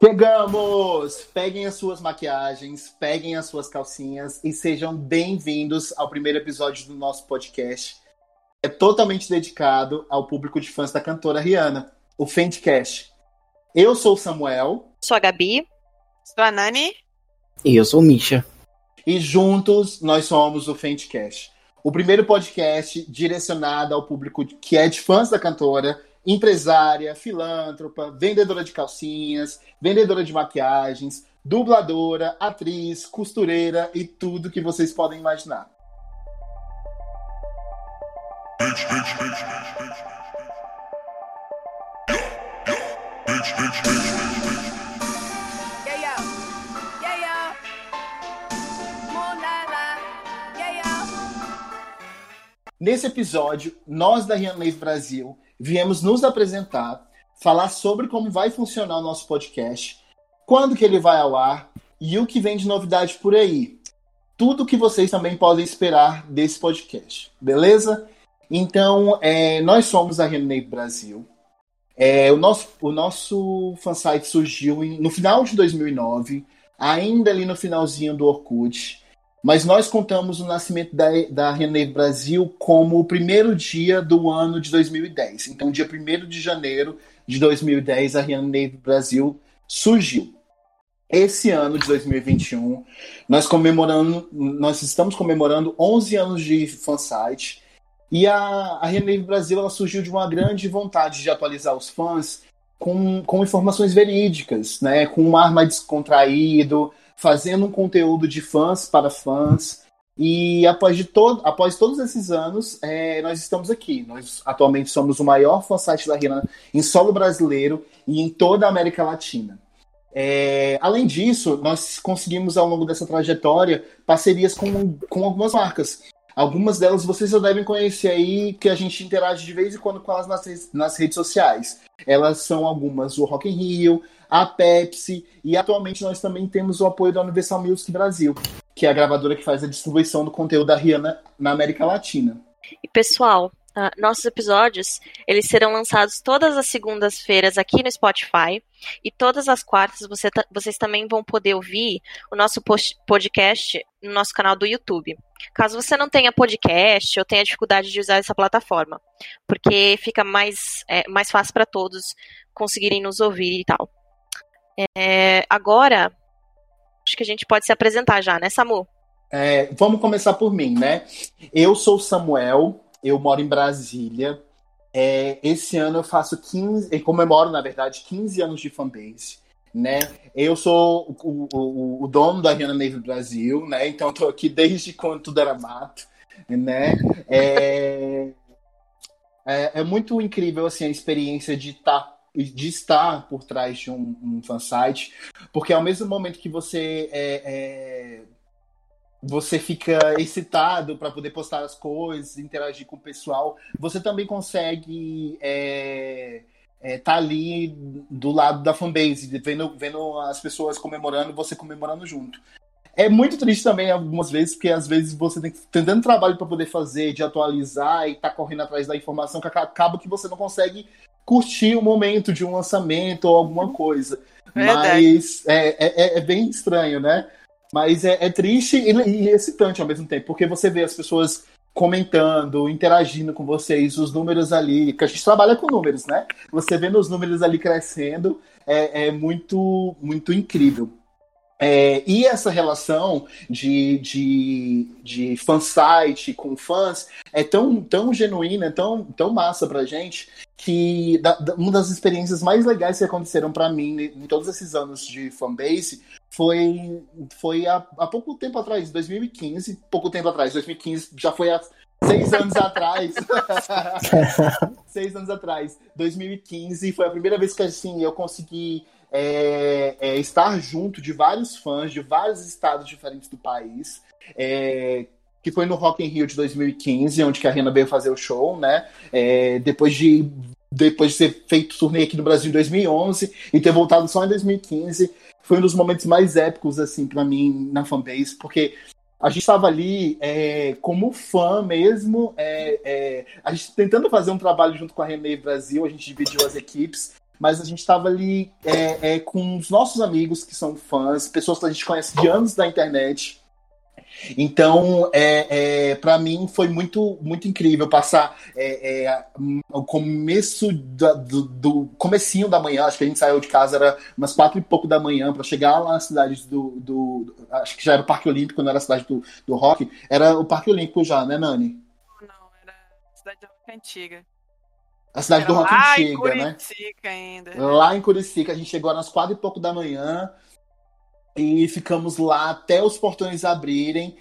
Chegamos! Peguem as suas maquiagens, peguem as suas calcinhas e sejam bem-vindos ao primeiro episódio do nosso podcast. É totalmente dedicado ao público de fãs da cantora Rihanna, o Fendcast. Eu sou o Samuel. Sou a Gabi. Sou a Nani. E eu sou o Misha. E juntos nós somos o Fendcast, o primeiro podcast direcionado ao público que é de fãs da cantora empresária, filântropa, vendedora de calcinhas, vendedora de maquiagens, dubladora, atriz, costureira e tudo que vocês podem imaginar. Nesse episódio, nós da Rian Live Brasil viemos nos apresentar, falar sobre como vai funcionar o nosso podcast, quando que ele vai ao ar e o que vem de novidade por aí. Tudo que vocês também podem esperar desse podcast, beleza? Então, é, nós somos a Renê Brasil. É, o, nosso, o nosso fansite surgiu em, no final de 2009, ainda ali no finalzinho do Orkut. Mas nós contamos o nascimento da, da René Brasil como o primeiro dia do ano de 2010. Então, dia 1 de janeiro de 2010, a René Brasil surgiu. Esse ano de 2021, nós comemorando, nós estamos comemorando 11 anos de fansite. E a, a René Brasil ela surgiu de uma grande vontade de atualizar os fãs com, com informações verídicas, né? com um ar mais descontraído, fazendo um conteúdo de fãs para fãs. E após, de todo, após todos esses anos, é, nós estamos aqui. Nós atualmente somos o maior fansite da Rihanna em solo brasileiro e em toda a América Latina. É, além disso, nós conseguimos ao longo dessa trajetória parcerias com, com algumas marcas. Algumas delas vocês já devem conhecer aí, que a gente interage de vez em quando com elas nas, nas redes sociais. Elas são algumas o Rock in Rio, a Pepsi e atualmente nós também temos o apoio da Universal Music Brasil, que é a gravadora que faz a distribuição do conteúdo da Rihanna na América Latina. E pessoal, Uh, nossos episódios eles serão lançados todas as segundas-feiras aqui no Spotify e todas as quartas você vocês também vão poder ouvir o nosso podcast no nosso canal do YouTube. Caso você não tenha podcast ou tenha dificuldade de usar essa plataforma, porque fica mais, é, mais fácil para todos conseguirem nos ouvir e tal. É, agora, acho que a gente pode se apresentar já, né, Samu? É, vamos começar por mim, né? Eu sou Samuel, eu moro em Brasília. É, esse ano eu faço 15, eu comemoro, na verdade, 15 anos de fanbase. Né? Eu sou o, o, o dono da Rihanna Navy Brasil, né? Então estou aqui desde quando tudo era mato, né? É, é, é muito incrível assim a experiência de estar tá de estar por trás de um, um fansite, porque ao mesmo momento que você é, é, você fica excitado para poder postar as coisas, interagir com o pessoal, você também consegue é, é, tá ali do lado da fanbase, vendo, vendo as pessoas comemorando, você comemorando junto. É muito triste também algumas vezes, porque às vezes você tem, tem tanto trabalho para poder fazer, de atualizar e tá correndo atrás da informação que acaba que você não consegue curtir o momento de um lançamento ou alguma coisa. Verdade. Mas é, é, é, bem estranho, né? Mas é, é triste e, e, excitante ao mesmo tempo, porque você vê as pessoas comentando, interagindo com vocês, os números ali, que a gente trabalha com números, né? Você vendo os números ali crescendo, é, é muito, muito incrível. É, e essa relação de, de, de fansite com fãs é tão, tão genuína, tão, tão massa pra gente, que da, da, uma das experiências mais legais que aconteceram para mim em todos esses anos de fanbase foi, foi há, há pouco tempo atrás, 2015, pouco tempo atrás, 2015 já foi há seis anos atrás. seis anos atrás, 2015, foi a primeira vez que assim, eu consegui é, é, estar junto de vários fãs de vários estados diferentes do país. É, que foi no Rock in Rio de 2015, onde a Rena veio fazer o show, né? É, depois de depois de ter feito turnê aqui no Brasil em 2011 e ter voltado só em 2015, foi um dos momentos mais épicos assim para mim na fanbase, porque a gente estava ali é, como fã mesmo, é, é, a gente tentando fazer um trabalho junto com a Renê Brasil, a gente dividiu as equipes mas a gente estava ali é, é, com os nossos amigos que são fãs, pessoas que a gente conhece de anos da internet. Então, é, é para mim foi muito muito incrível passar é, é, o começo da, do, do comecinho da manhã, acho que a gente saiu de casa era umas quatro e pouco da manhã para chegar lá na cidade do, do, acho que já era o Parque Olímpico, não era a cidade do, do Rock, era o Parque Olímpico já, né, Nani? Não, era a cidade do Rock antiga. A cidade era do Rock lá antiga, em né? Curicica ainda. Lá em Curicica, a gente chegou às quatro e pouco da manhã e ficamos lá até os portões abrirem.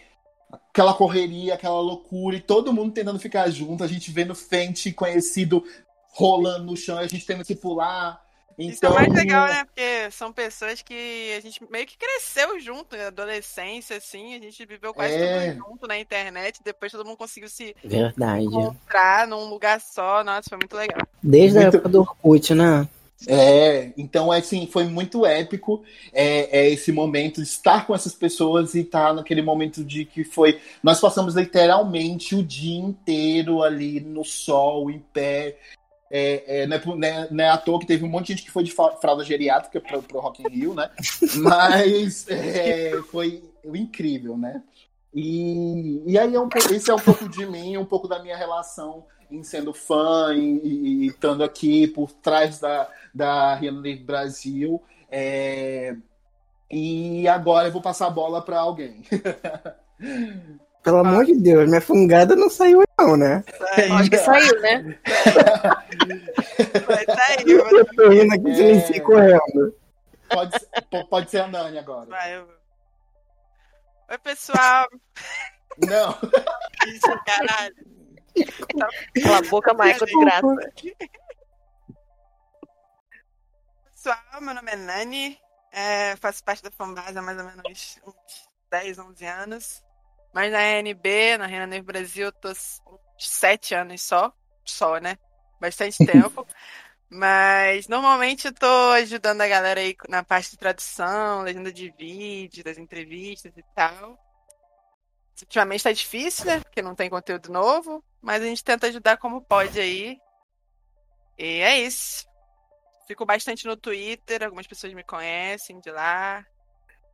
Aquela correria, aquela loucura, e todo mundo tentando ficar junto, a gente vendo frente conhecido rolando no chão, a gente tendo que pular. Então, Isso é mais legal, né? Porque são pessoas que a gente meio que cresceu junto, na adolescência, assim, a gente viveu quase É. tudo junto na internet, depois todo mundo conseguiu se Verdade. encontrar num lugar só. Nossa, foi muito legal. Desde a Muito- época do Orkut, né? É, então assim, foi muito épico é, é esse momento estar com essas pessoas e estar naquele momento de que foi. Nós passamos literalmente o dia inteiro ali no sol, em pé. É, é, não, é, por- não é- não é à toa que teve um monte de gente que foi de fralda geriátrica para o Rock in Rio, né? Mas é, foi incrível, né? E, e aí é um, esse é um pouco de mim, um pouco da minha relação em sendo fã e, e- e estando aqui por trás da, da Rihanna Livre Brasil. É, e agora eu vou passar a bola para alguém. Pelo amor de Deus, minha fungada não saiu não, né? Acho que saiu, né? Vai tá aí, eu tô indo aqui É. correndo. Pode, pode ser a Nani agora. vai, eu- Oi, pessoal. Não. Isso, caralho. Cala a boca, Michael, de graça. Pessoal, meu nome é Nani. É, faço parte da fanbase há mais ou menos uns 10, 11 anos. Mas na ANB, na Reina Neve Brasil, eu tô uns 7 anos só. Só, né? Bastante tempo. Mas normalmente eu tô ajudando a galera aí na parte de tradução, legenda de vídeo, das entrevistas e tal. Ultimamente tá difícil, né? Porque não tem conteúdo novo. Mas a gente tenta ajudar como pode aí. E é isso. Fico bastante no Twitter, algumas pessoas me conhecem de lá.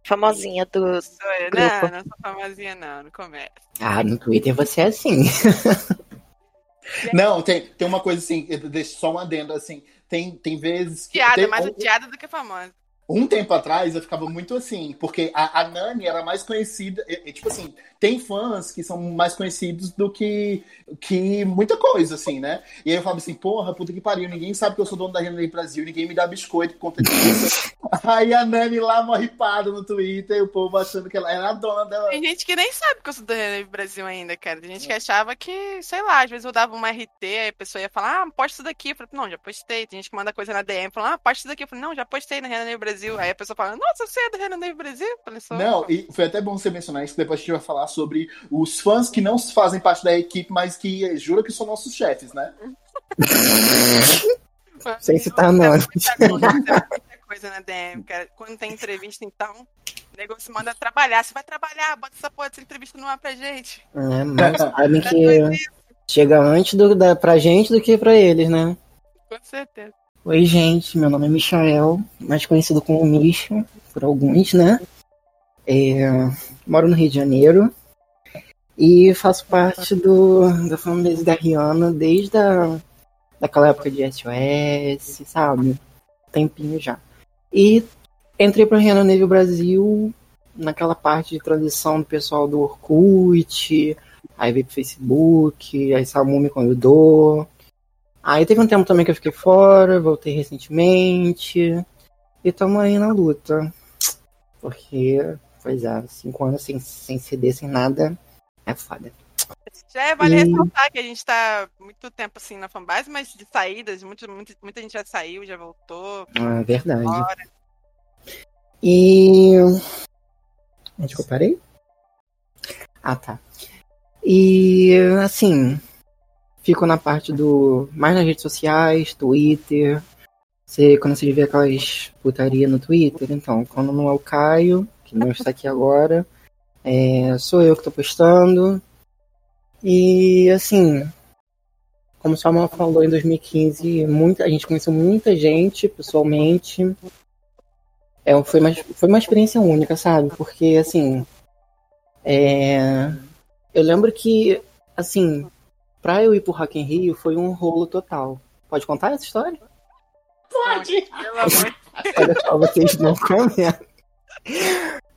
Famosinha do. Sou eu. Grupo. Não, não sou famosinha, não, não começa. Ah, no Twitter você é assim. Não, tem, tem uma coisa assim, eu deixo só um adendo, assim, tem, tem vezes que. Piada, tem- mais um, odiada do que famosa. um tempo atrás eu ficava muito assim, porque a, a Nani era mais conhecida, e- e, tipo assim, tem fãs que são mais conhecidos do que, que muita coisa, assim, né? E aí eu falava assim, porra, puta que pariu, ninguém sabe que eu sou dono da Renda Livre Brasil, ninguém me dá biscoito por conta disso. aí a Nani lá morripada no Twitter, e o povo achando que ela era a dona da. Tem gente que nem sabe que eu sou do Rede Brasil ainda, cara. Tem gente que achava que, sei lá, às vezes eu dava uma RT, aí a pessoa ia falar, ah, posta isso daqui. Eu falei, não, já postei. Tem gente que manda coisa na DM, falando, ah, posta isso daqui. Eu falei, não, já postei na Rede Brasil. Aí a pessoa fala, nossa, você é do Rede Brasil? Eu falei, sou. Não, e foi até bom você mencionar isso, depois a gente vai falar sobre os fãs que não fazem parte da equipe, mas que jura que são nossos chefes, né? Sem citar nomes. Muita coisa, muita coisa na DM, cara. Quando tem entrevista, então, o negócio manda trabalhar. Você vai trabalhar, bota essa porra dessa entrevista no ar pra gente. É, mas sabem que chega antes do, da, pra gente do que pra eles, né? Com certeza. Oi, gente, meu nome é Michael, mais conhecido como Misha, por alguns, né? É, moro no Rio de Janeiro e faço parte do, da fanbase da Rihanna desde a, daquela época de SOS, sabe? Tempinho já. E entrei pra Rihanna Nível Brasil naquela parte de transição do pessoal do Orkut, aí veio pro Facebook, aí Samu me convidou. Aí teve um tempo também que eu fiquei fora, voltei recentemente. E tamo aí na luta. Porque, pois é, cinco anos sem, sem CD, sem nada, é foda. Já é, vale E- ressaltar que a gente tá muito tempo assim na fanbase, mas de saídas, muito, muito, muita gente já saiu, já voltou. É verdade. Fora. E. Onde que eu parei? Ah, tá. E, assim. Fico na parte do. Mais nas redes sociais, Twitter. Você, quando você vê aquelas putaria no Twitter, então, quando não é o Caio, que não está aqui agora, é, sou eu que tô postando. E, assim. como o Samuel falou, em 2015, muita, a gente conheceu muita gente pessoalmente. É, foi, uma, foi uma experiência única, sabe? Porque, assim. É, eu lembro que, assim, pra eu ir pro Rock in Rio foi um rolo total. Pode contar essa história? Pode! Olha só, vocês não comentam.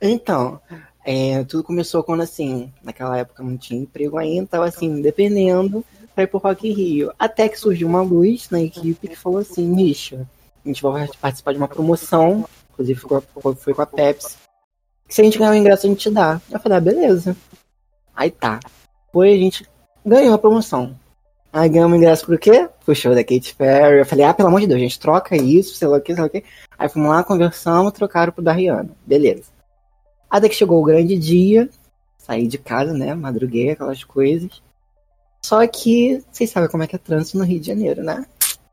Então, é, tudo começou quando, assim, naquela época não tinha emprego ainda, tava assim, dependendo pra ir pro Rock Rio. Até que surgiu uma luz na equipe que falou assim, Misha, a gente vai participar de uma promoção, inclusive foi com a, foi com a Pepsi. Se a gente ganhar o ingresso, a gente te dá. Eu falei, ah, beleza. Aí tá. Foi, a gente ganhou a promoção. Aí ganhamos ingresso pro quê? Pro show da Katy Perry. Eu falei, ah, pelo amor de Deus, gente, troca isso, sei lá o que, sei lá o que. Aí fomos lá, conversamos, trocaram pro da. Beleza. Até que chegou o grande dia, saí de casa, né, madruguei, aquelas coisas. Só que vocês sabem como é que é trânsito no Rio de Janeiro, né?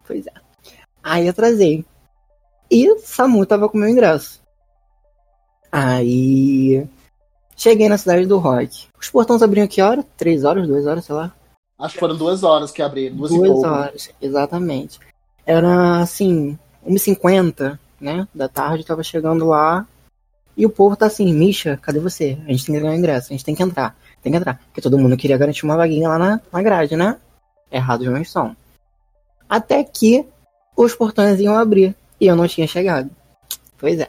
Pois é. Aí atrasei. E Samu tava com meu ingresso. Aí cheguei na cidade do rock. Os portões abriam que hora? Três horas, duas horas, sei lá. Acho que foram duas horas que abriram. Duas, duas horas, exatamente. Era assim, 1h50, né? Da tarde, tava chegando lá. E o povo tá assim, Misha, cadê você? A gente tem que ganhar ingresso, a gente tem que entrar tem que entrar. Porque todo mundo queria garantir uma vaguinha lá na, na grade, né? Errados não são. Até que os portões iam abrir e eu não tinha chegado. Pois é.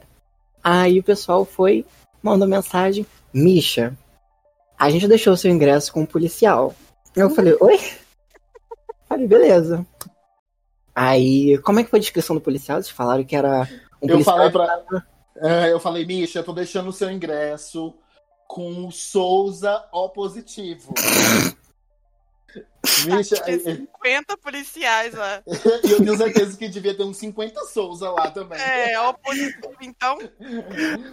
Aí o pessoal foi, mandou mensagem: Misha, a gente deixou seu ingresso com o um policial. Eu falei: Oi? Falei: Beleza. Aí, como é que foi a descrição do policial? Vocês falaram que era um eu policial. Falei pra... É, eu falei, Misha, eu tô deixando o seu ingresso com o Souza O positivo. Vixe, Tinha 50 policiais lá. e eu tenho certeza que devia ter uns 50 Souza lá também. É, O positivo, então.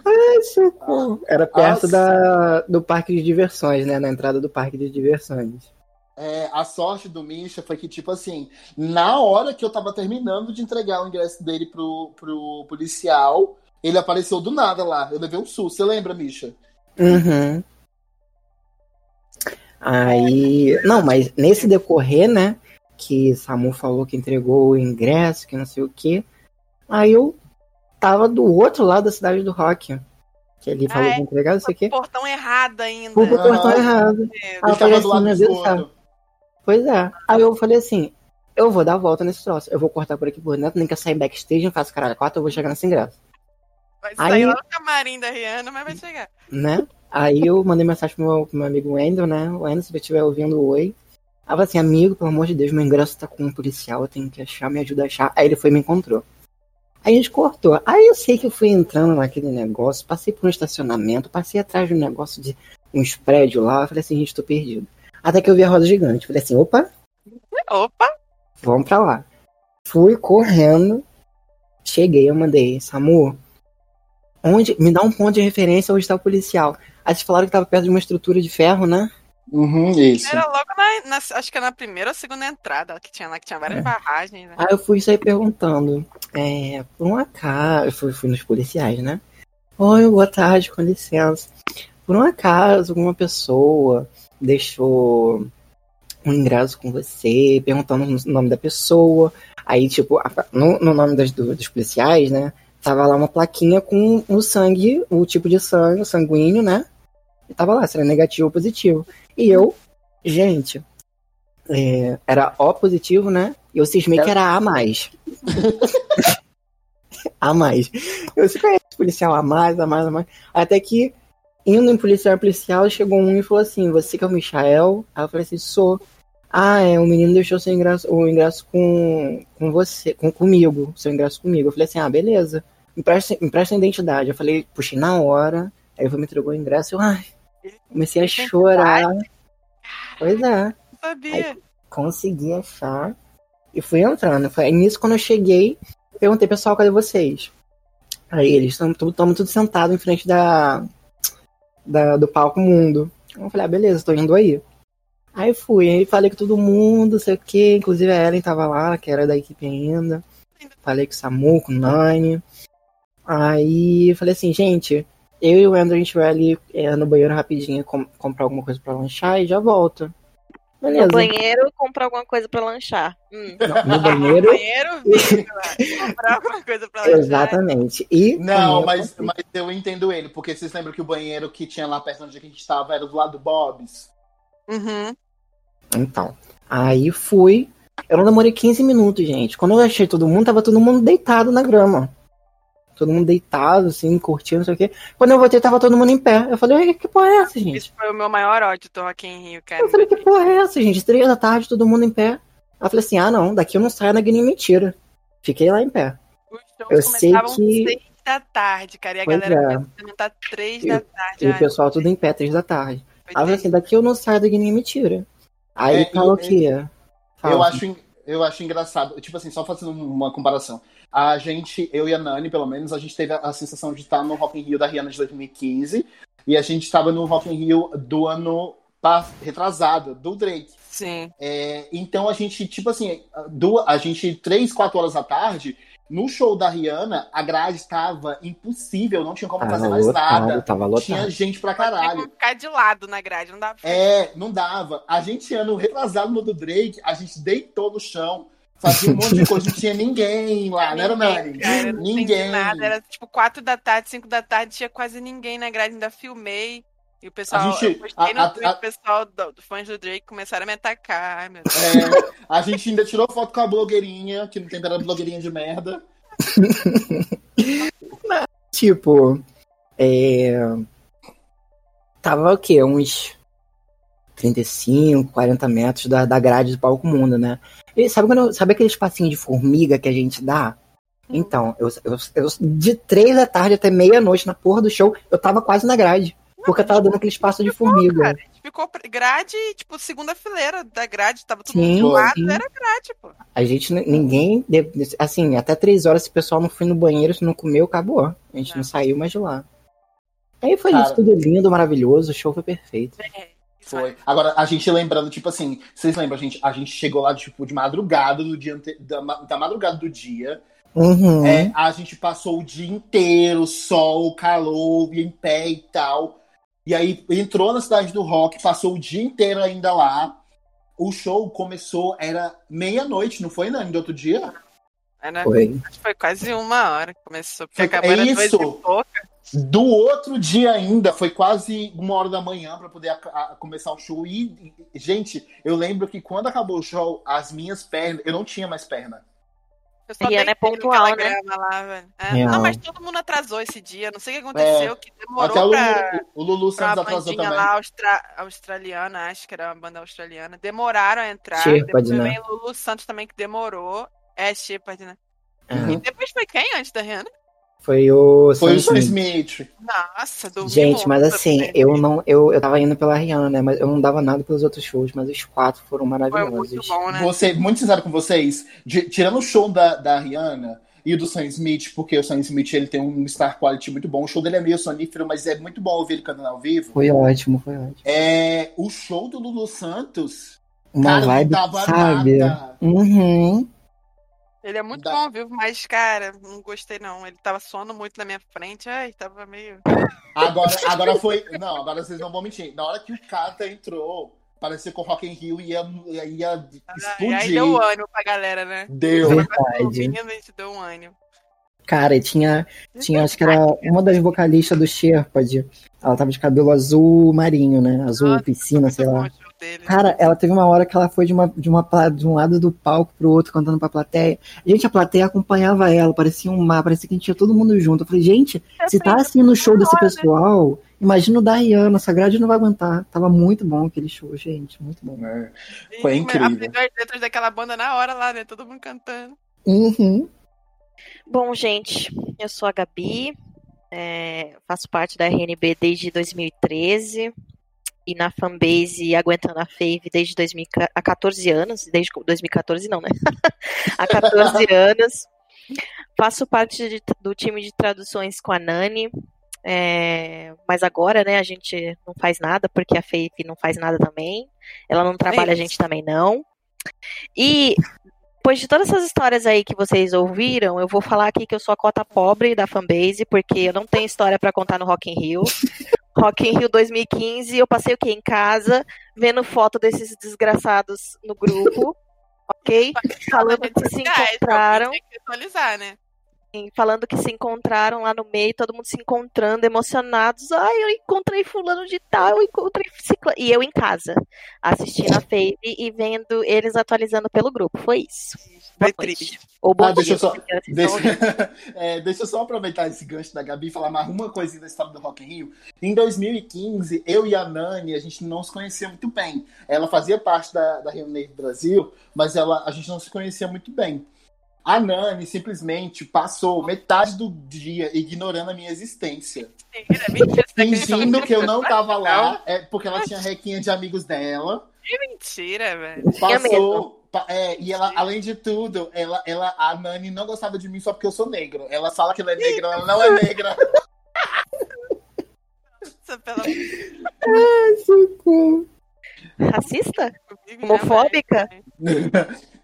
Ai, socorro. Era perto da, do parque de diversões, né? Na entrada do parque de diversões. É, a sorte do Misha foi que, tipo assim, na hora que eu tava terminando de entregar o ingresso dele pro, pro policial, ele apareceu do nada lá. Eu levei um susto. Você lembra, Misha? Uhum. Aí. Não, mas nesse decorrer, né? Que Samu falou que entregou o ingresso, que não sei o que. Aí eu tava do outro lado da cidade do rock. Que ele falou ah, é? que entregar, não sei o quê. portão errado ainda. Foi pro portão errado. Aí eu falei assim, meu Deus Pois é. Aí eu falei assim, eu vou dar a volta nesse troço. Eu vou cortar por aqui por dentro, nem que eu sair backstage, não faço caralho quatro, eu vou chegar nesse ingresso. Vai sair aí, lá no camarim da Rihanna, mas vai chegar. Né? Aí eu mandei mensagem pro meu, pro meu amigo Wendel, né? O Wendel, se você estiver ouvindo, oi. Aí falei assim, amigo, pelo amor de Deus, meu ingresso tá com um policial, eu tenho que achar, me ajuda a achar. Aí ele foi e me encontrou. Aí a gente cortou. Aí eu sei que eu fui entrando naquele negócio, passei por um estacionamento, passei atrás de um negócio de uns prédios lá, falei assim, gente, tô perdido. Até que eu vi a roda gigante. Falei assim, opa! Opa! Vamos pra lá. Fui correndo, cheguei, eu mandei, Samu, Onde, me dá um ponto de referência onde está o policial. Aí vocês falaram que estava perto de uma estrutura de ferro, né? Uhum, isso. Era logo na, na, acho que é na primeira ou segunda entrada que tinha lá, que tinha várias é. barragens. Né? Aí eu fui sair perguntando. É, por um acaso. Eu fui, fui nos policiais, né? Oi, boa tarde, com licença. Por um acaso, alguma pessoa deixou um ingresso com você, perguntando o nome da pessoa. Aí, tipo, no, no nome das, dos policiais, né? Tava lá uma plaquinha com o sangue, o tipo de sangue, sanguíneo, né? E tava lá, se era negativo ou positivo. E eu, gente, é, era O positivo, né? E eu cismei que era A mais. a mais. Eu se conhece policial A mais, A mais, A mais. Até que, indo em policial policial, chegou um e falou assim: Você que é o Michael? Aí eu falei assim: Sou. Ah, é, o menino deixou seu ingresso, o ingresso com, com você, com, comigo, seu ingresso comigo. Eu falei assim, ah, beleza empresta, empresta a identidade. Eu falei, puxei na hora, aí ele me entregou o ingresso, eu, ai, comecei a chorar. Pois é. Sabia. Aí, consegui achar e fui entrando. Foi nisso quando eu cheguei, perguntei, pessoal, cadê vocês? Aí eles estão tudo sentado em frente da, da, do palco mundo. Eu falei, ah, beleza, tô indo aí. Aí fui, aí falei com todo mundo, sei o que, inclusive a Ellen tava lá, que era da equipe ainda. Falei com o Samu, com o Nine. Aí eu falei assim, gente, eu e o Andrew a gente vai ali é, no banheiro rapidinho com, comprar alguma coisa para lanchar e já volta. Beleza. No banheiro, comprar alguma coisa pra lanchar. Hum. Não, no No banheiro. banheiro, vídeo, lá. comprar alguma coisa pra lanchar. Exatamente. E Não, mas, mas eu entendo ele, porque vocês lembram que o banheiro que tinha lá perto onde a gente estava era do lado do Bob's? Uhum. Então, aí fui. Eu não demorei 15 minutos, gente. Quando eu achei todo mundo, tava todo mundo deitado na grama. Todo mundo deitado, assim, curtindo, não sei o quê. Quando eu voltei, tava todo mundo em pé. Eu falei, "Ué, que porra é essa, gente? Isso foi o meu maior ódio do Rock in Rio, cara. Eu falei, que porra é essa, gente? Três da tarde, todo mundo em pé. Aí eu falei assim, ah, não, daqui eu não saio na Guiné Mentira. Fiquei lá em pé. Os Eu shows sei começavam que- seis da tarde, cara. E a Pois galera é. levantar três da tarde. E o pessoal tudo em pé, três da tarde. Aí eu falei terrível. assim, daqui eu não saio da Guiné Mentira. Aí É, fala o quê? Eu acho, eu acho engraçado, tipo assim, só fazendo uma comparação. A gente, eu e a Nani, pelo menos, a gente teve a, a sensação de estar no Rock in Rio da Rihanna de 2015 e a gente estava no Rock in Rio do ano retrasado, do Drake. Sim. É, então a gente, tipo assim, duas, a gente, três, quatro horas da tarde, no show da Rihanna, a grade estava impossível, não tinha como fazer Tava mais lotado, nada. tava lotado. Tinha gente pra Tinha caralho. como ficar de lado na grade, não dava pra É, não dava. A gente, ano retrasado no do Drake, a gente deitou no chão, fazia um monte de coisa, não tinha ninguém lá, não era? Cara, entendi Ninguém. nada. Era tipo quatro da tarde, cinco da tarde, tinha quase ninguém na grade, ainda filmei. E o pessoal, A gente- eu postei no a- Twitter, a- o pessoal do, do fãs do Drake começaram a me atacar. Ai, meu Deus. É, a gente ainda tirou foto com a blogueirinha, que não tem era blogueirinha de merda. Tipo, é... Tava o quê? Uns 35, 40 metros da, da grade do palco mundo, né? E sabe, quando eu- sabe aquele espacinho de formiga que a gente dá? Então, eu, eu, eu- de três da tarde até meia-noite na porra do show, eu tava quase na grade. Porque eu tava dando aquele espaço de formiga. Cara, a gente ficou grade, tipo, segunda fileira da grade, tava todo Sim, mundo lado, sim. era grade, pô. A gente, ninguém, assim, até três horas, se o pessoal não foi no banheiro, se não comeu, acabou. A gente É. não saiu mais de lá. Aí foi Cara. isso, tudo lindo, maravilhoso, o show foi perfeito. É, Foi. Agora, a gente lembrando, tipo assim, vocês lembram, a gente, a gente chegou lá, tipo, de madrugada do dia ante... da, ma- da madrugada do dia. Uhum. É, a gente passou o dia inteiro, sol, calor, em pé e tal. E aí entrou na cidade do rock, passou o dia inteiro ainda lá. O show começou, era meia-noite, não foi, Nani, do outro dia? Era, Foi. acho que foi quase uma hora que começou, porque Foi- acabou é isso. Do outro dia ainda, foi quase uma hora da manhã para poder a- a- começar o show. E, e, gente, eu lembro que quando acabou o show, as minhas pernas, eu não tinha mais perna. Eu só Rihanna é deitei pontual, naquela né? lá, velho. É. Não, mas todo mundo atrasou esse dia. Não sei o que aconteceu, que demorou Até o, pra, Lulu- o Lulu pra Santos atrasou bandinha também. lá austra- australiana, acho que era uma banda australiana. Demoraram a entrar. Shepard, depois né? veio Lulu Santos também, que demorou. É, Shepard, né? É. E depois foi quem antes da Rihanna? Foi o Foi o Sam Sam Smith. Smith. Nossa, dormi Gente, mas assim, eu não. Eu, eu tava indo pela Rihanna, né? Mas eu não dava nada pelos outros shows, mas os quatro foram Foi maravilhosos. muito bom, né? Ser muito sincero com vocês, de- tirando o show da, da Rihanna e do Sam Smith, porque o Sam Smith ele tem um star quality muito bom. O show dele é meio sonífero, mas é muito bom ouvir ele cantando ao vivo. Foi ótimo, foi ótimo. É, o show do Lulu Santos, Uma cara, não vibe, dava sabe? nada. Uhum. Ele é muito Dá. bom, viu? Mas, cara, não gostei não. Ele tava suando muito na minha frente. Ai, tava meio. Agora, agora foi. Não, agora vocês não vão mentir. Na hora que o Kata entrou, parecia que o Rock in Rio ia, ia Ai, explodir. aí deu ânimo pra galera, né? Deu. Verdade. Ouvindo, a gente deu um ânimo. Cara, tinha, tinha, acho que era uma das vocalistas do Sherpad. Ela tava de cabelo azul marinho, né? Azul Nossa, piscina, sei lá. dele. Cara, ela teve uma hora que ela foi de, uma, de, uma, de um lado do palco pro outro, cantando pra plateia. Gente, a plateia acompanhava ela, parecia um mar, parecia que a gente tinha todo mundo junto. Eu falei, gente, se tá assim no show desse pessoal, imagina o da Rihanna, essa grade não vai aguentar. Tava muito bom aquele show, gente, muito bom. É. Foi incrível. Aprendeu as letras daquela banda na hora lá, né? Todo mundo cantando. Uhum. Bom, gente, eu sou a Gabi, é, faço parte da RNB desde 2013 e na fanbase Aguentando a Fave desde 2000, há 14 anos, desde 2014 não, né? há 14 anos. Faço parte de- do time de traduções com a Nani, é, mas agora, né, a gente não faz nada, porque a Fave não faz nada também. Ela não trabalha, a isso. gente também não. E depois de todas essas histórias aí que vocês ouviram, eu vou falar aqui que eu sou a cota pobre da fanbase, porque eu não tenho história pra contar no Rock in Rio. Rock in Rio 2015, eu passei o quê? Em casa, vendo foto desses desgraçados no grupo, ok? Falando que se encontraram. Tem que atualizar, né? Falando que se encontraram lá no meio, todo mundo se encontrando, emocionados. Ai, eu encontrei fulano de tal, eu encontrei ciclano. E eu em casa, assistindo a Fave e vendo eles atualizando pelo grupo. Foi isso. Foi triste. Ou bom Ah, deixa eu só- porque vocês Deixa, é, deixa eu só aproveitar esse gancho da Gabi e falar mais uma coisinha da história do Rock in Rio. Em 2015, eu e a Nani, a gente não se conhecia muito bem. Ela fazia parte da, da Rio Negro Brasil, mas ela, a gente não se conhecia muito bem. A Nani simplesmente passou metade do dia ignorando a minha existência. Mentira, mentira, Fingindo que eu não tava lá, é, porque ela tinha requinha de amigos dela. Que mentira, velho. Passou. pa- É, e ela, além de tudo, ela, ela, a Nani não gostava de mim só porque eu sou negro. Ela fala que ela é negra, ela não é negra. Nossa, pelo amor de Socorro. Racista? Homofóbica?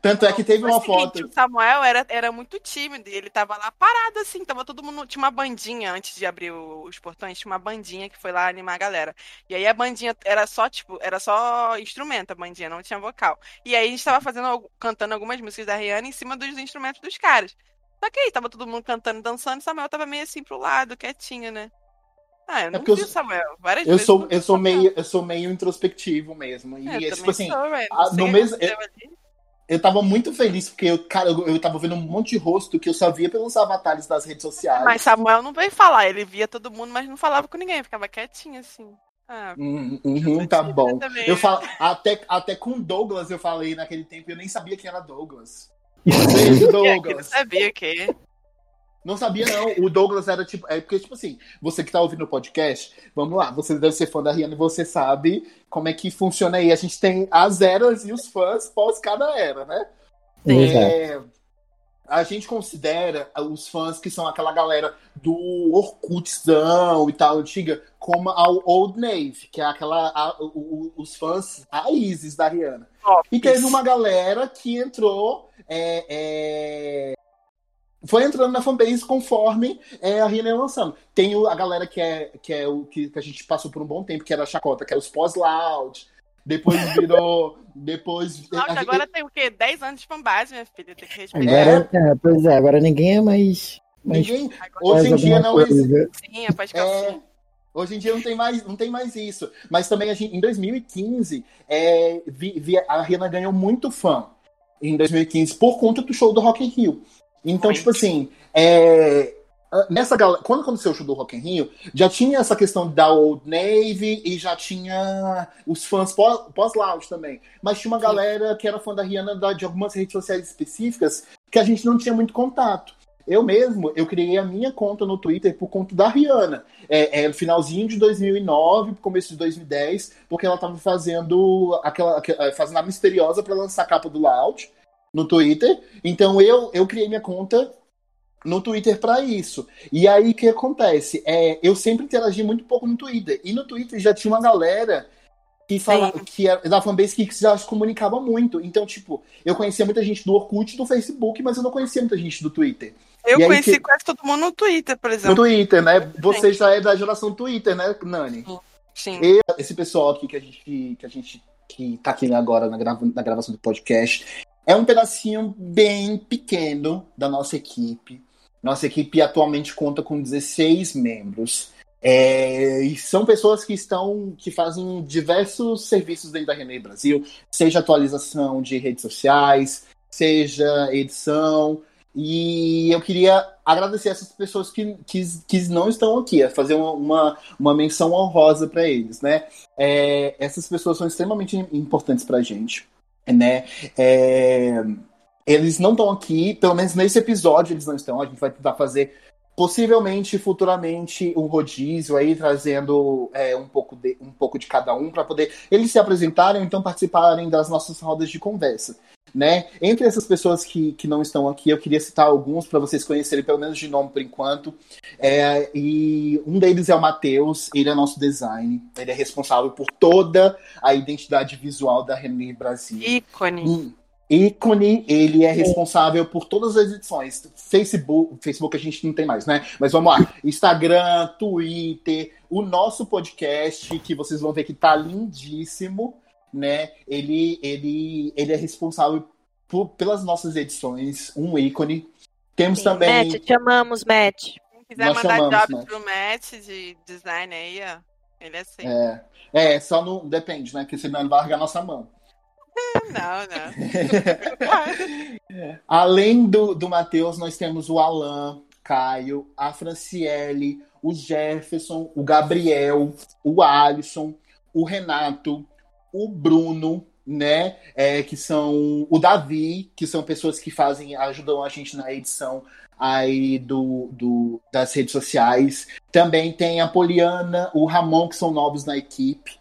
Tanto é que teve uma seguinte, foto. O Samuel era, era muito tímido e ele tava lá parado assim, tava todo mundo. Tinha uma bandinha antes de abrir os portões, tinha uma bandinha que foi lá animar a galera. E aí a bandinha era só, tipo, era só instrumento a bandinha, não tinha vocal. E aí a gente tava fazendo, cantando algumas músicas da Rihanna em cima dos instrumentos dos caras. Só que aí tava todo mundo cantando dançando, e Samuel tava meio assim pro lado, quietinho, né? Ah, eu não porque eu vi Samuel. Várias Eu vezes sou, não eu sou Samuel. meio, eu sou meio introspectivo mesmo. E É, é, tipo assim, sou, a- Não no mesmo- ali. Eu tava muito feliz porque eu, cara, eu, eu tava vendo um monte de rosto que eu só via pelos avatares das redes sociais. Mas Samuel não veio falar, ele via todo mundo, mas não falava com ninguém, ficava quietinho assim. Ah, Uhum, eu uhum, tá bom. também. Eu falo, até, até com Douglas eu falei naquele tempo, eu nem sabia quem era Douglas. Beijo, Que- que não Douglas. sabia que. Não sabia, não. O Douglas era tipo. É porque, tipo assim, você que tá ouvindo o podcast, vamos lá, você deve ser fã da Rihanna e você sabe como é que funciona aí. A gente tem as eras e os fãs pós cada era, né? Exato. É, a gente considera os fãs que são aquela galera do Orkutzão e tal, antiga, como a Old Navy, que é aquela. a- o- o- os fãs raízes da Rihanna. E teve uma galera que entrou. é, é, foi entrando na fanbase conforme é, a Rihanna ia lançando. Tem o- a galera que é, que é o que, que a gente passou por um bom tempo, que era a chacota, que era os pós-loud. Depois virou. depois. a Nossa, gente- agora tem o quê? 10 anos de fanbase, minha filha. Tem que respeitar. Agora, é, pois é, agora ninguém é mais. mais ninguém. Hoje em dia não existe. coisa. sim, é calcinha. É, hoje em dia não tem mais, não tem mais isso. Mas também a gente, em 2015, é, vi- vi- a Rihanna ganhou muito fã em 2015 por conta do show do Rock in Rio. Então, tipo assim, é, nessa galera, quando aconteceu o show do Rock in Rio, já tinha essa questão da Old Navy e já tinha os fãs pós- pós-loud também. Mas tinha uma galera que era fã da Rihanna da- de algumas redes sociais específicas que a gente não tinha muito contato. Eu mesmo, eu criei a minha conta no Twitter por conta da Rihanna. É, é finalzinho de 2009, começo de 2010, porque ela tava fazendo aquela, aquela- fazendo a misteriosa para lançar a capa do Loud no Twitter. Então eu, eu criei minha conta no Twitter para isso. E aí o que acontece? É, eu sempre interagi muito pouco no Twitter. E no Twitter já tinha uma galera que fala Sim. que era da fanbase que já se comunicava muito. Então, tipo, eu conhecia muita gente do Orkut e do Facebook, mas eu não conhecia muita gente do Twitter. Eu E conheci que- quase todo mundo no Twitter, por No exemplo. Twitter, né? Você já é da geração Twitter, né, Nani? Sim. Eu- Esse pessoal aqui que a gente que a gente que tá aqui agora na, grava- na gravação do podcast é um pedacinho bem pequeno da nossa equipe. Nossa equipe atualmente conta com 16 membros. É, e são pessoas que estão que fazem diversos serviços dentro da René Brasil, seja atualização de redes sociais, seja edição. E eu queria agradecer essas pessoas que, que, que não estão aqui, a fazer uma, uma, uma menção honrosa para eles, né? É, essas pessoas são extremamente importantes para a gente, né? É, eles não estão aqui, pelo menos nesse episódio eles não estão. A gente vai tentar fazer possivelmente futuramente um rodízio aí trazendo é, um pouco de um pouco de cada um para poder eles se apresentarem ou então participarem das nossas rodas de conversa né entre essas pessoas que, que não estão aqui eu queria citar alguns para vocês conhecerem pelo menos de nome por enquanto é, e um deles é o Matheus ele é nosso design ele é responsável por toda a identidade visual da René Brasil Ícone. Hum, ícone, ele é responsável por todas as edições. Facebook, Facebook a gente não tem mais, né? Mas vamos lá. Instagram, Twitter, o nosso podcast, que vocês vão ver que tá lindíssimo, né? Ele, ele, ele é responsável por, pelas nossas edições, um ícone. Temos Sim. também. Matt, te amamos, Matt. Quem quiser Nós mandar chamamos, job né? pro Matt de design aí, ó. Ele é assim. É, é, só não. Depende, né? Porque senão ele vai largar nossa mão. Não, não. Além do, do Matheus, nós temos o Alan, Caio, a Franciele, o Jefferson, o Gabriel, o Alisson, o Renato, o Bruno, né? É, que são o Davi, que são pessoas que fazem, ajudam a gente na edição aí do, do, das redes sociais. Também tem a Poliana, o Ramon, que são novos na equipe.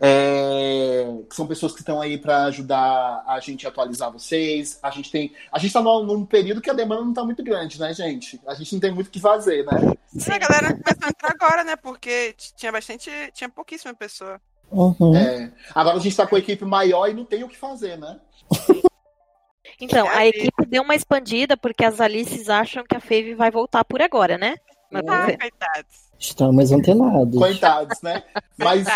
É, que são pessoas que estão aí para ajudar a gente a atualizar vocês. A gente tem, a gente está num período que a demanda não está muito grande, né, gente? A gente não tem muito o que fazer, né? Sim. A galera começou a entrar agora, né? Porque tinha bastante. Tinha pouquíssima pessoa. Uhum. É, agora a gente está com a equipe maior e não tem o que fazer, né? Então, a equipe deu uma expandida porque as Alices acham que a Fave vai voltar por agora, né? Mas Ah, coitados. Estamos antenados. Coitados, né? Mas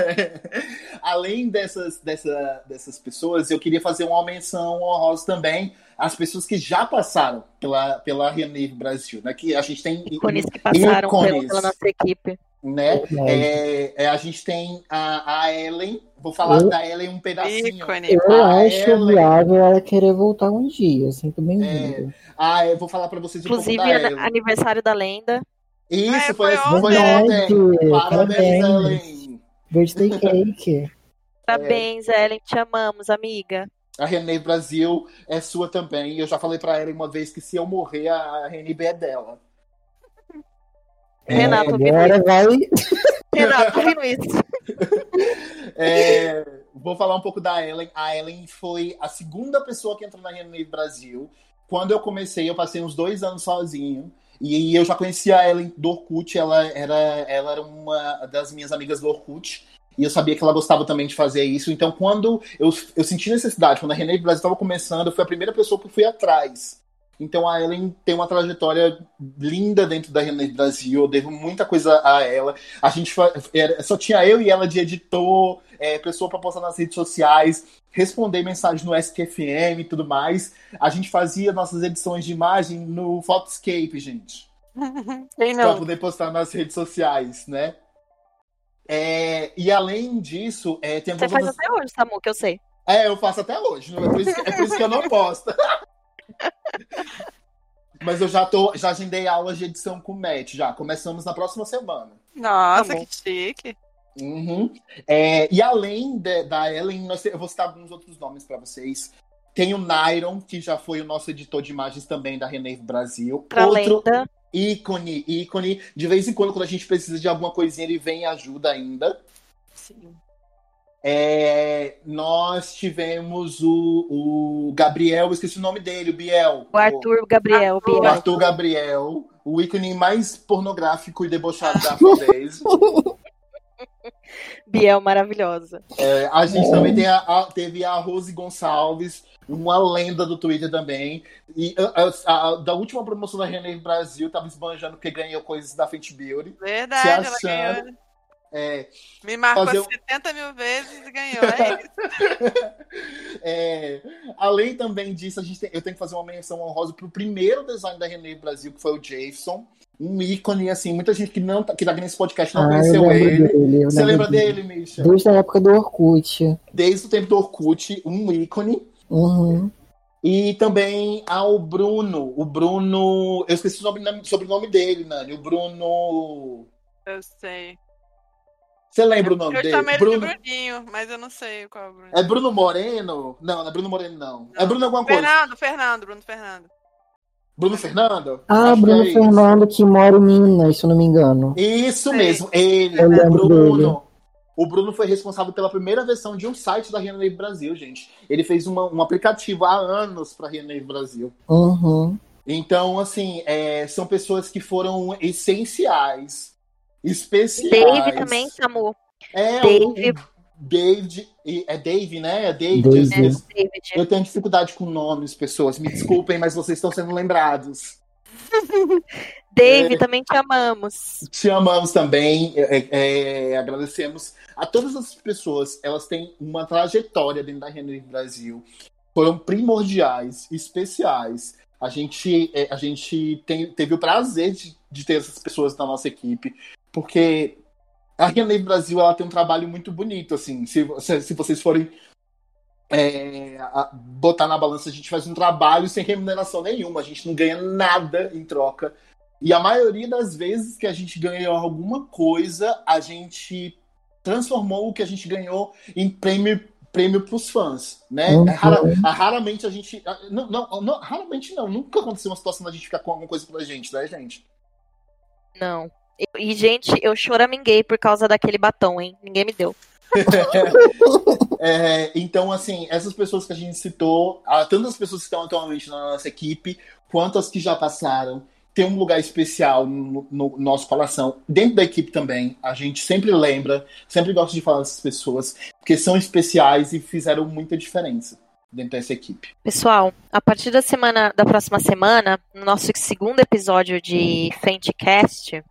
além dessas, dessa, dessas pessoas, eu queria fazer uma menção honrosa também às pessoas que já passaram pela, pela Reneve Brasil, né? Que a gente tem Ícones que passaram pela, pela nossa equipe. Né? Verdade. É, é, a gente tem a, a Ellen, vou falar Eu- da Ellen um pedacinho. Ícone. Eu A acho Ellen- viável ela querer voltar um dia. Sinto bem-vindo. Ah, eu vou falar pra vocês um Inclusive, pouco da Ellen. aniversário da lenda. Isso, É, foi, foi foi ontem. ontem. Parabéns. Ellen. Birthday cake. Parabéns, Ellen, te amamos, amiga. A Renê Brasil é sua também. Eu já falei pra ela uma vez que se eu morrer, a Renê é dela. Renato, ouvindo Agora vai. Renato, ouvindo isso. É, vou falar um pouco da Ellen. A Ellen foi a segunda pessoa que entrou na Renê Brasil. Quando eu comecei, eu passei uns dois anos sozinho. E eu já conhecia a Ellen do Orkut. Ela era, ela era uma das minhas amigas do Orkut. E eu sabia que ela gostava também de fazer isso. Então, quando eu, eu senti necessidade, quando a Renê Brasil estava começando, eu fui a primeira pessoa que fui atrás. Então, a Ellen tem uma trajetória linda dentro da Renê Brasil. Eu devo muita coisa a ela. A gente era- só tinha eu e ela de editor, é, pessoa para postar nas redes sociais, responder mensagem no SQFM e tudo mais. A gente fazia nossas edições de imagem no Photoscape, gente Quem para não? poder postar nas redes sociais, né? É, e além disso, é, tem Você faz outras- até hoje, Samu, que eu sei. É, eu faço até hoje. É por isso que, é por isso que eu não posto. Mas eu já tô, já agendei aulas de edição com o Matt, já. Começamos na próxima semana. Nossa, Tá que chique. Uhum. É, e além de- da Ellen, nós eu vou citar alguns outros nomes para vocês. Tem o Nairon, que já foi o nosso editor de imagens também da Reneve Brasil. Pra Outro lenda. ícone, ícone. De vez em quando, quando a gente precisa de alguma coisinha, ele vem e ajuda ainda. Sim. É, nós tivemos o, o Gabriel, esqueci o nome dele, o Biel. O Arthur Gabriel, O, Biel. o Arthur Gabriel, o ícone mais pornográfico e debochado da fanbase. Biel maravilhosa. É, a gente também tem a- a- teve a Rose Gonçalves, uma lenda do Twitter também. E a- a- a- da última promoção da Renée Brasil, tava esbanjando porque ganhou coisas da Fenty Beauty. Verdade, Se ela achando. É, Me marcou Fazer um- 70 mil vezes e ganhou. É isso. É, além também disso, a gente tem- eu tenho que fazer uma menção honrosa pro primeiro design da Renée Brasil, que foi o Jason. Um ícone, assim, muita gente que não tá, que tá aqui nesse podcast não Ah, eu conheceu ele. dele. Você lembra dele, Misha? Desde a época do Orkut. Desde o tempo do Orkut, um ícone. Uhum. E também ao Bruno. O Bruno. Eu esqueci o sobrenome, sobrenome dele, Nani. O Bruno. Eu sei. Você lembra o nome Eu dele? ele Bruno... de Bruninho, mas eu não sei qual é o Bruno. É Bruno Moreno? Não, não é Bruno Moreno, não. É Bruno alguma coisa. Fernando, Fernando, Bruno Fernando. Bruno Fernando? Ah, Acho Bruno que é isso. Fernando que mora em Minas, se eu não me engano. Isso Sei. mesmo, ele, Eu o lembro Bruno. dele. O Bruno foi responsável pela primeira versão de um site da Renave Brasil, gente. Ele fez uma- um aplicativo há anos para Renave Brasil. Uhum. Então, assim, é, são pessoas que foram essenciais, especiais. Dave também, Samu. É, Dave. o- David, é Dave, né? É David. David. Eu, É, eu tenho dificuldade com nomes, pessoas. Me desculpem, mas vocês estão sendo lembrados. Dave, É. também te amamos. Te amamos também. é, é, agradecemos a todas as pessoas. Elas têm uma trajetória dentro da Renner Brasil. Foram primordiais, especiais. A gente, é, a gente tem- teve o prazer de, de ter essas pessoas na nossa equipe, porque a Renner Brasil ela tem um trabalho muito bonito. Assim, se, se, se vocês forem é, a- botar na balança, a gente faz um trabalho sem remuneração nenhuma. A gente não ganha nada em troca. E a maioria das vezes que a gente ganhou alguma coisa, a gente transformou o que a gente ganhou em prêmio prêmio para os fãs, né? Uhum. É rara- a- raramente a gente a- não, não, não, raramente não, nunca aconteceu uma situação da gente ficar com alguma coisa pra gente, né, gente? Não. E, gente, eu choraminguei por causa daquele batom, hein? Ninguém me deu. É, então, assim, essas pessoas que a gente citou, há tantas pessoas que estão atualmente na nossa equipe, quanto as que já passaram, tem um lugar especial no, no nosso coração. Dentro da equipe também, a gente sempre lembra, sempre gosta de falar dessas pessoas, porque são especiais e fizeram muita diferença dentro dessa equipe. Pessoal, a partir da semana da próxima semana, no nosso segundo episódio de Fentecast,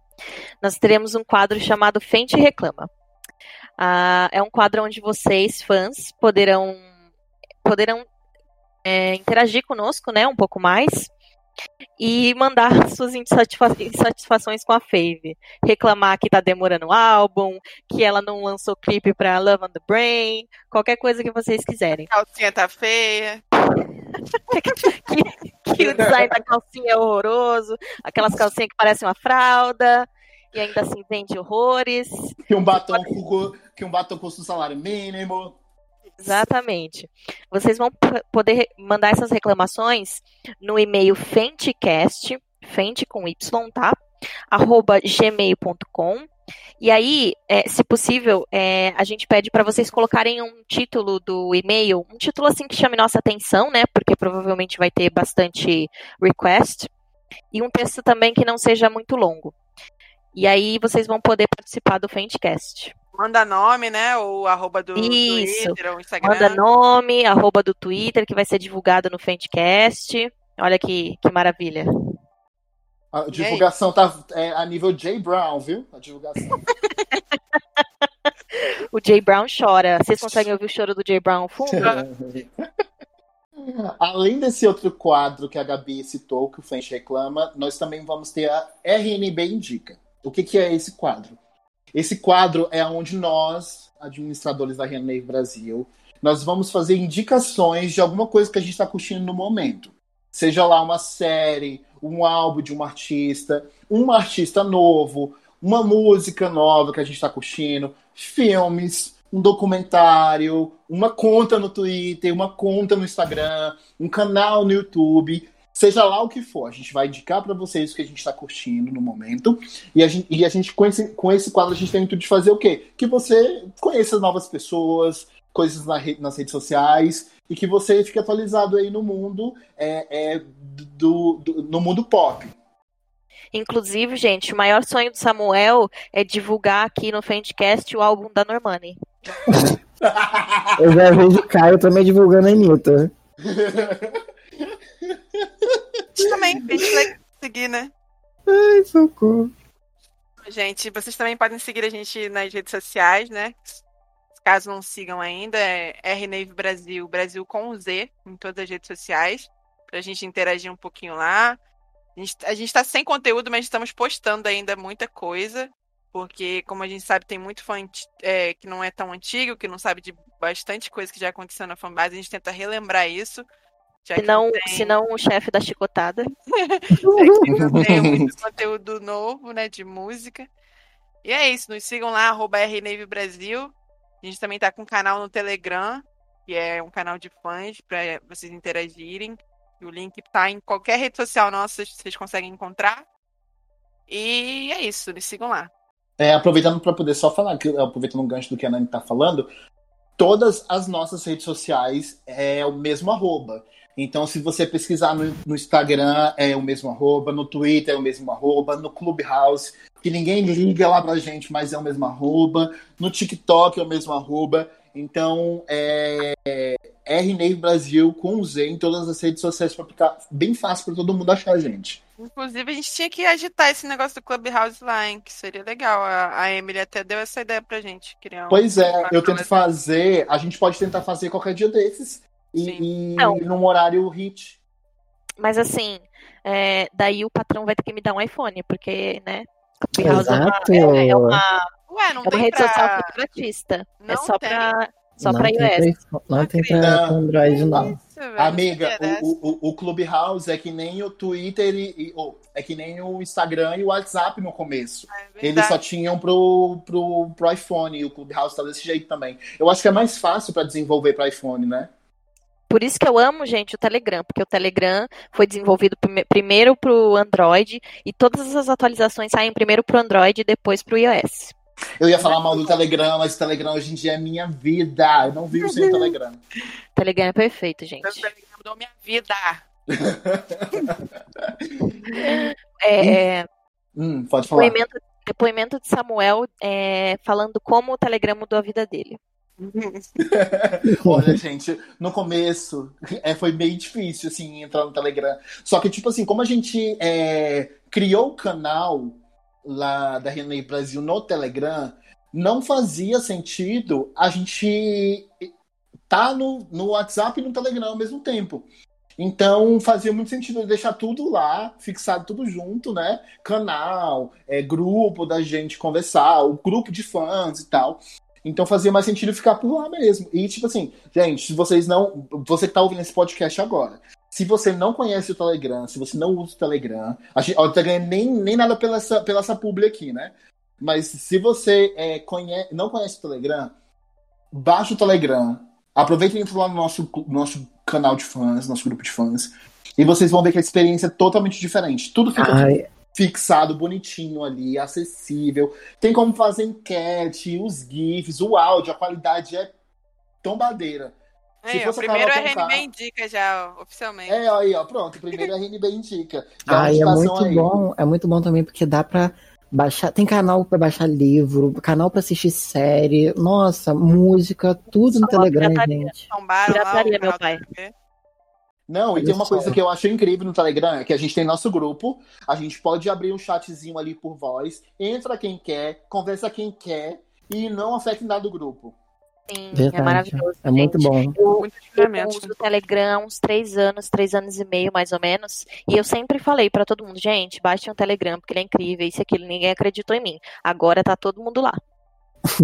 nós teremos um quadro chamado Fente Reclama. Ah, é um quadro onde vocês, fãs, poderão poderão é, interagir conosco, né, um pouco mais e mandar suas insatisfa- insatisfações com a Fave. Reclamar que tá demorando o álbum, que ela não lançou clipe pra Love on the Brain, qualquer coisa que vocês quiserem. Calcinha tá feia. que o design da calcinha é horroroso, aquelas calcinhas que parecem uma fralda, e ainda assim vende horrores. Que um batom que um batom custa um salário mínimo. Exatamente. Vocês vão poder mandar essas reclamações no e-mail fentecast, fente com Y, tá? Arroba gmail.com. E aí, é, se possível, é, a gente pede para vocês colocarem um título do e-mail, um título assim que chame nossa atenção, né? Porque provavelmente vai ter bastante request. E um texto também que não seja muito longo. E aí vocês vão poder participar do Fentecast. Manda nome, né? Ou arroba do Isso. Twitter ou Instagram. Manda nome, arroba do Twitter, que vai ser divulgado no Fentecast. Olha que, que maravilha. A divulgação tá é, a nível J Brown, viu? A divulgação. O Jay Brown chora. Vocês conseguem ouvir o choro do Jay Brown fundo? Além desse outro quadro que a Gabi citou, que o Fench reclama, nós também vamos ter a RNB Indica. O que, que é esse quadro? Esse quadro é onde nós, administradores da RNB Brasil, nós vamos fazer indicações de alguma coisa que a gente está curtindo no momento. Seja lá uma série, um álbum de um artista, um artista novo, uma música nova que a gente está curtindo, filmes, um documentário, uma conta no Twitter, uma conta no Instagram, um canal no YouTube, seja lá o que for. A gente vai indicar para vocês o que a gente está curtindo no momento. E a gente, e a gente com, esse, com esse quadro, a gente tem intuito de fazer o quê? Que você conheça novas pessoas, coisas na re, nas redes sociais, e que você fique atualizado aí no mundo, é, é, do, do, no mundo pop. Inclusive, gente, o maior sonho do Samuel é divulgar aqui no Fentecast o álbum da Normani. Eu já vejo o Caio também divulgando a Anitta. também, a gente vai seguir, né? Ai, socorro. Gente, vocês também podem seguir a gente nas redes sociais, né? Caso não sigam ainda, é RNave Brasil, Brasil com Z, em todas as redes sociais, pra gente interagir um pouquinho lá. A gente, a gente tá sem conteúdo, mas estamos postando ainda muita coisa, porque, como a gente sabe, tem muito fã é, que não é tão antigo, que não sabe de bastante coisa que já aconteceu na fanbase, a gente tenta relembrar isso. Já que Senão, tem... senão o chefe da chicotada. É tem muito conteúdo novo, né, de música. E é isso, nos sigam lá, arroba RNave Brasil. A gente também tá com um canal no Telegram, que é um canal de fãs, para vocês interagirem. E o link tá em qualquer rede social nossa, vocês conseguem encontrar. E é isso, nos sigam lá. É, aproveitando para poder só falar, aproveitando o gancho do que a Nani tá falando, todas as nossas redes sociais é o mesmo arroba. Então, se você pesquisar no, no, Instagram, é o mesmo arroba, no Twitter é o mesmo arroba, no Clubhouse, que ninguém liga lá pra gente, mas é o mesmo arroba, no TikTok é o mesmo arroba. Então, é, RNave Brasil com Z em todas as redes sociais para ficar bem fácil para todo mundo achar a gente. Inclusive, a gente tinha que agitar esse negócio do Clubhouse lá, hein, que seria legal. A, a Emily até deu essa ideia pra gente criar um, Pois é, eu tento fazer. A gente pode tentar fazer qualquer dia desses e, e num horário hit. Mas assim, é, daí o patrão vai ter que me dar um iPhone, porque, né? Clubhouse Exato. é uma, é, é uma, Ué, não é uma rede pra... social corporatista. É só tem. pra só para iOS. Não tem para Android, não. Isso, Amiga, o, o, o Clubhouse é que nem o Twitter e, e oh, é que nem o Instagram e o WhatsApp no começo. É Eles só tinham pro, pro, pro iPhone e o Clubhouse tá desse jeito também. Eu acho que é mais fácil para desenvolver para iPhone, né? Por isso que eu amo, gente, o Telegram, porque o Telegram foi desenvolvido primeiro para o Android e todas as atualizações saem primeiro para o Android e depois para o iOS. Eu ia falar mal do Telegram, mas o Telegram hoje em dia é minha vida. Eu não vivo sem o Telegram. Telegram é perfeito, gente. O Telegram mudou minha vida. é, hum, pode falar. Depoimento, depoimento de Samuel é, falando como o Telegram mudou a vida dele. Olha, gente, no começo é, foi meio difícil, assim, entrar no Telegram. Só que, tipo assim, como a gente é, criou o canal lá da Renei Brasil no Telegram, não fazia sentido a gente tá no, no WhatsApp e no Telegram ao mesmo tempo. Então fazia muito sentido deixar tudo lá, fixado tudo junto, né? Canal, é, grupo da gente conversar, o grupo de fãs e tal. Então fazia mais sentido ficar por lá mesmo. E tipo assim, gente, se vocês não. Você que tá ouvindo esse podcast agora, se você não conhece o Telegram, se você não usa o Telegram, a gente, o Telegram nem, nem nada pela essa, pela essa publi aqui, né? Mas se você é, conhece, não conhece o Telegram, baixa o Telegram, aproveita e entra lá no nosso, nosso canal de fãs, nosso grupo de fãs, e vocês vão ver que a experiência é totalmente diferente. Tudo fica Ai. Fixado, bonitinho ali, acessível. Tem como fazer enquete, os GIFs, o áudio, a qualidade é tombadeira. É, o primeiro é RNB Indica já, oficialmente. É, aí, ó, pronto, o primeiro é RNB Indica. Ah, é muito aí. bom, é muito bom também, porque dá pra baixar, tem canal para baixar livro, canal para assistir série, nossa, música, tudo Só no Telegram, gente. Pirataria, meu pai. Não, e tem uma coisa que eu acho incrível no Telegram, é que a gente tem nosso grupo, a gente pode abrir um chatzinho ali por voz, entra quem quer, conversa quem quer, e não afeta nada do grupo. Sim, é Verdade. é maravilhoso. É muito bom. Eu, eu uso o Telegram há uns três anos, três anos e meio, mais ou menos. E eu sempre falei para todo mundo, gente, baixe um Telegram, porque ele é incrível, isso e aquilo. Ninguém acreditou em mim. Agora tá todo mundo lá.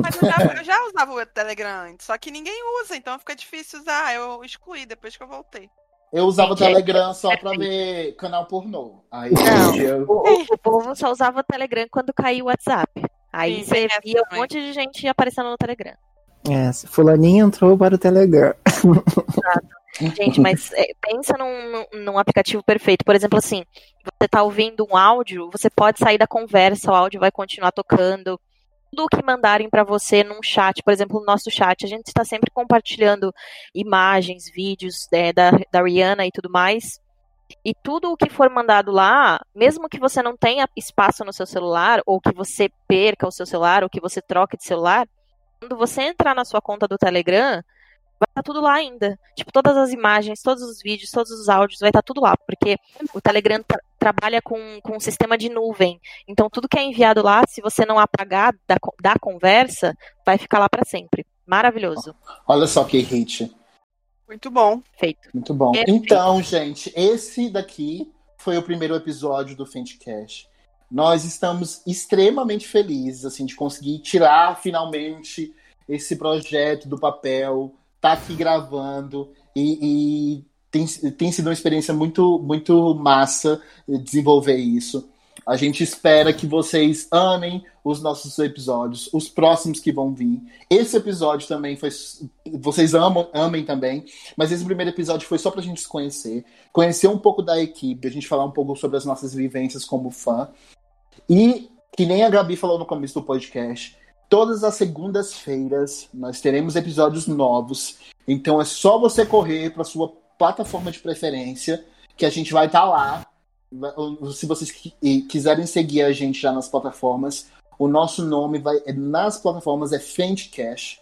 Mas eu já, eu já usava o Telegram antes, só que ninguém usa, então fica difícil usar. Eu excluí depois que eu voltei. Eu usava o Telegram só pra ver canal pornô. Aí, não, eu... o, o, povo só usava o Telegram quando caiu o WhatsApp. Aí Sim, você via um monte de gente aparecendo no Telegram. É, fulaninho entrou para o Telegram. Exato. Gente, mas é, pensa num, num, aplicativo perfeito. Por exemplo, assim, você está ouvindo um áudio, você pode sair da conversa, o áudio vai continuar tocando. Tudo que mandarem para você num chat, por exemplo, no nosso chat, a gente está sempre compartilhando imagens, vídeos é, da, da Rihanna e tudo mais. E tudo o que for mandado lá, mesmo que você não tenha espaço no seu celular, ou que você perca o seu celular, ou que você troque de celular, quando você entrar na sua conta do Telegram, vai estar tá tudo lá ainda. Tipo, todas as imagens, todos os vídeos, todos os áudios, vai estar tá tudo lá, porque o Telegram tra trabalha com, com um sistema de nuvem. Então, tudo que é enviado lá, se você não apagar da, da conversa, vai ficar lá para sempre. Maravilhoso. Olha só que hit. Muito bom. Feito. Muito bom. Então, gente, esse daqui foi o primeiro episódio do Fintcast nós estamos extremamente felizes assim de conseguir tirar finalmente esse projeto do papel, tá aqui gravando e, e tem, tem sido uma experiência muito muito massa desenvolver isso. A gente espera que vocês amem os nossos episódios, os próximos que vão vir. Esse episódio também foi. Vocês amam, amem também. Mas esse primeiro episódio foi só pra gente se conhecer. Conhecer um pouco da equipe, a gente falar um pouco sobre as nossas vivências como fã. E, que nem a Gabi falou no começo do podcast, todas as segundas-feiras nós teremos episódios novos. Então é só você correr para sua plataforma de preferência, que a gente vai estar tá lá. Se vocês quiserem seguir a gente já nas plataformas, o nosso nome vai nas plataformas é Fendcast.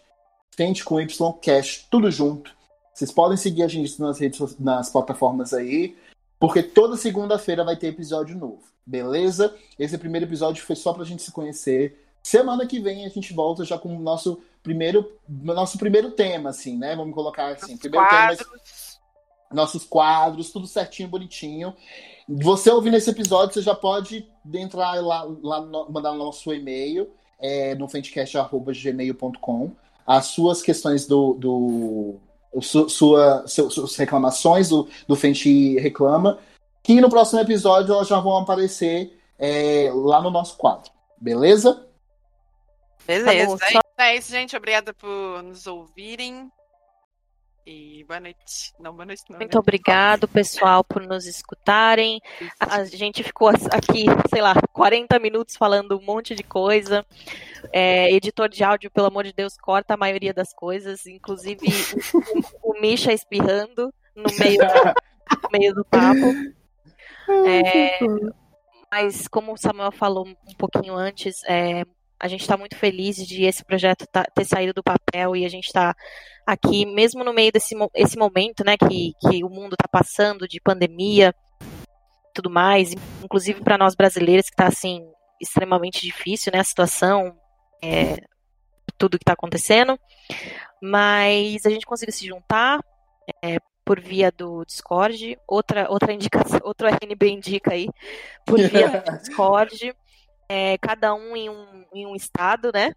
Fente com Y Cash, tudo junto. Vocês podem seguir a gente nas redes, nas plataformas aí, porque toda segunda-feira vai ter episódio novo, beleza? Esse primeiro episódio foi só pra gente se conhecer. Semana que vem a gente volta já com o nosso primeiro, nosso primeiro tema, assim, né? Vamos colocar assim, primeiro Quadros. tema, nossos quadros, tudo certinho, bonitinho. Você ouvindo esse episódio, você já pode entrar lá, lá mandar o nosso e-mail é, no fentecast.gmail.com as suas questões do, do sua, seu- suas reclamações do, do Fente Reclama, que no próximo episódio elas já vão aparecer é, lá no nosso quadro, beleza? Beleza. Tá bom, é só- isso. é isso, gente. Obrigada por nos ouvirem. E boa noite. Não, boa noite não. Muito né? obrigado, pessoal, por nos escutarem. A a gente ficou aqui, sei lá, 40 minutos falando um monte de coisa. É, editor de áudio, pelo amor de Deus, corta a maioria das coisas, inclusive o, o Misha espirrando no meio, no meio do papo. É, mas como o Samuel falou um pouquinho antes, é, a gente está muito feliz de esse projeto tá- ter saído do papel e a gente está aqui, mesmo no meio desse esse momento, né, que, que o mundo está passando de pandemia, tudo mais, inclusive para nós brasileiros que está assim extremamente difícil, né, a situação, é, tudo que está acontecendo, mas a gente conseguiu se juntar é, por via do Discord, outra outra indicação, outro RNB indica aí, por via do Discord, é, cada um em um, em um estado, né?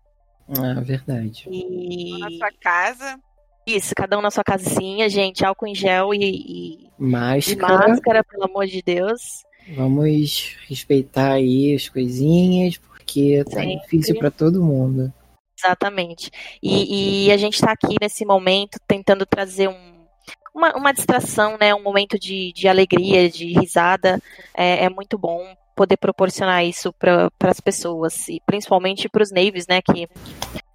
Ah, verdade. E Na sua casa. isso, cada um na sua casinha, gente, álcool em gel e, e- e Máscara. máscara, pelo amor de Deus. Vamos respeitar aí as coisinhas, porque tá Sempre. difícil pra todo mundo. Exatamente. E, e a gente está aqui nesse momento tentando trazer um- uma, uma distração, né? Um momento de, de alegria, de risada. É, é muito bom poder proporcionar isso para as pessoas, e principalmente para os navies, né? Que,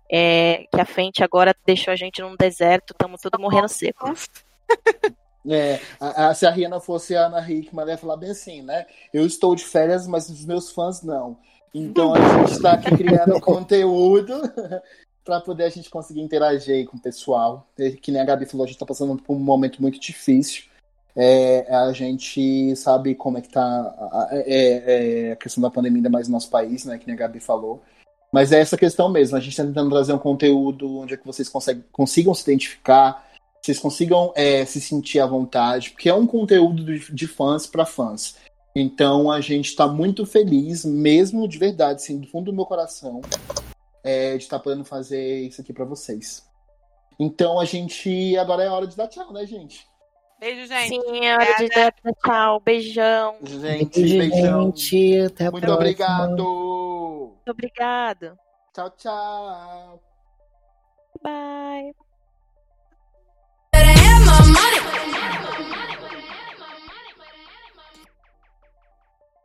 é, que a frente agora deixou a gente num deserto, estamos todos morrendo seco. É, a- a- se a Rihanna fosse a Ana Hickman, ela ia falar bem assim, né? Eu estou de férias, mas os meus fãs não. Então a gente está aqui criando conteúdo para poder a gente conseguir interagir aí com o pessoal. E Que nem a Gabi falou, a gente está passando por um momento muito difícil. É, a gente sabe como é que tá a, a- é- é a questão da pandemia, ainda mais no nosso país, né? Que nem a Gabi falou. Mas é essa questão mesmo. A gente está tentando trazer um conteúdo onde é que vocês conseguem, consigam se identificar, vocês consigam é, se sentir à vontade, porque é um conteúdo de, de fãs para fãs. Então a gente está muito feliz, mesmo de verdade, assim, do fundo do meu coração, é, de estar podendo fazer isso aqui para vocês. Então a gente. Agora é hora de dar tchau, né, gente? Beijo, gente. Sim, é hora de dar tchau. Beijão. Gente, Beijo, beijão. gente. Até a Muito próxima. obrigado. Muito obrigado. Tchau, tchau. Bye.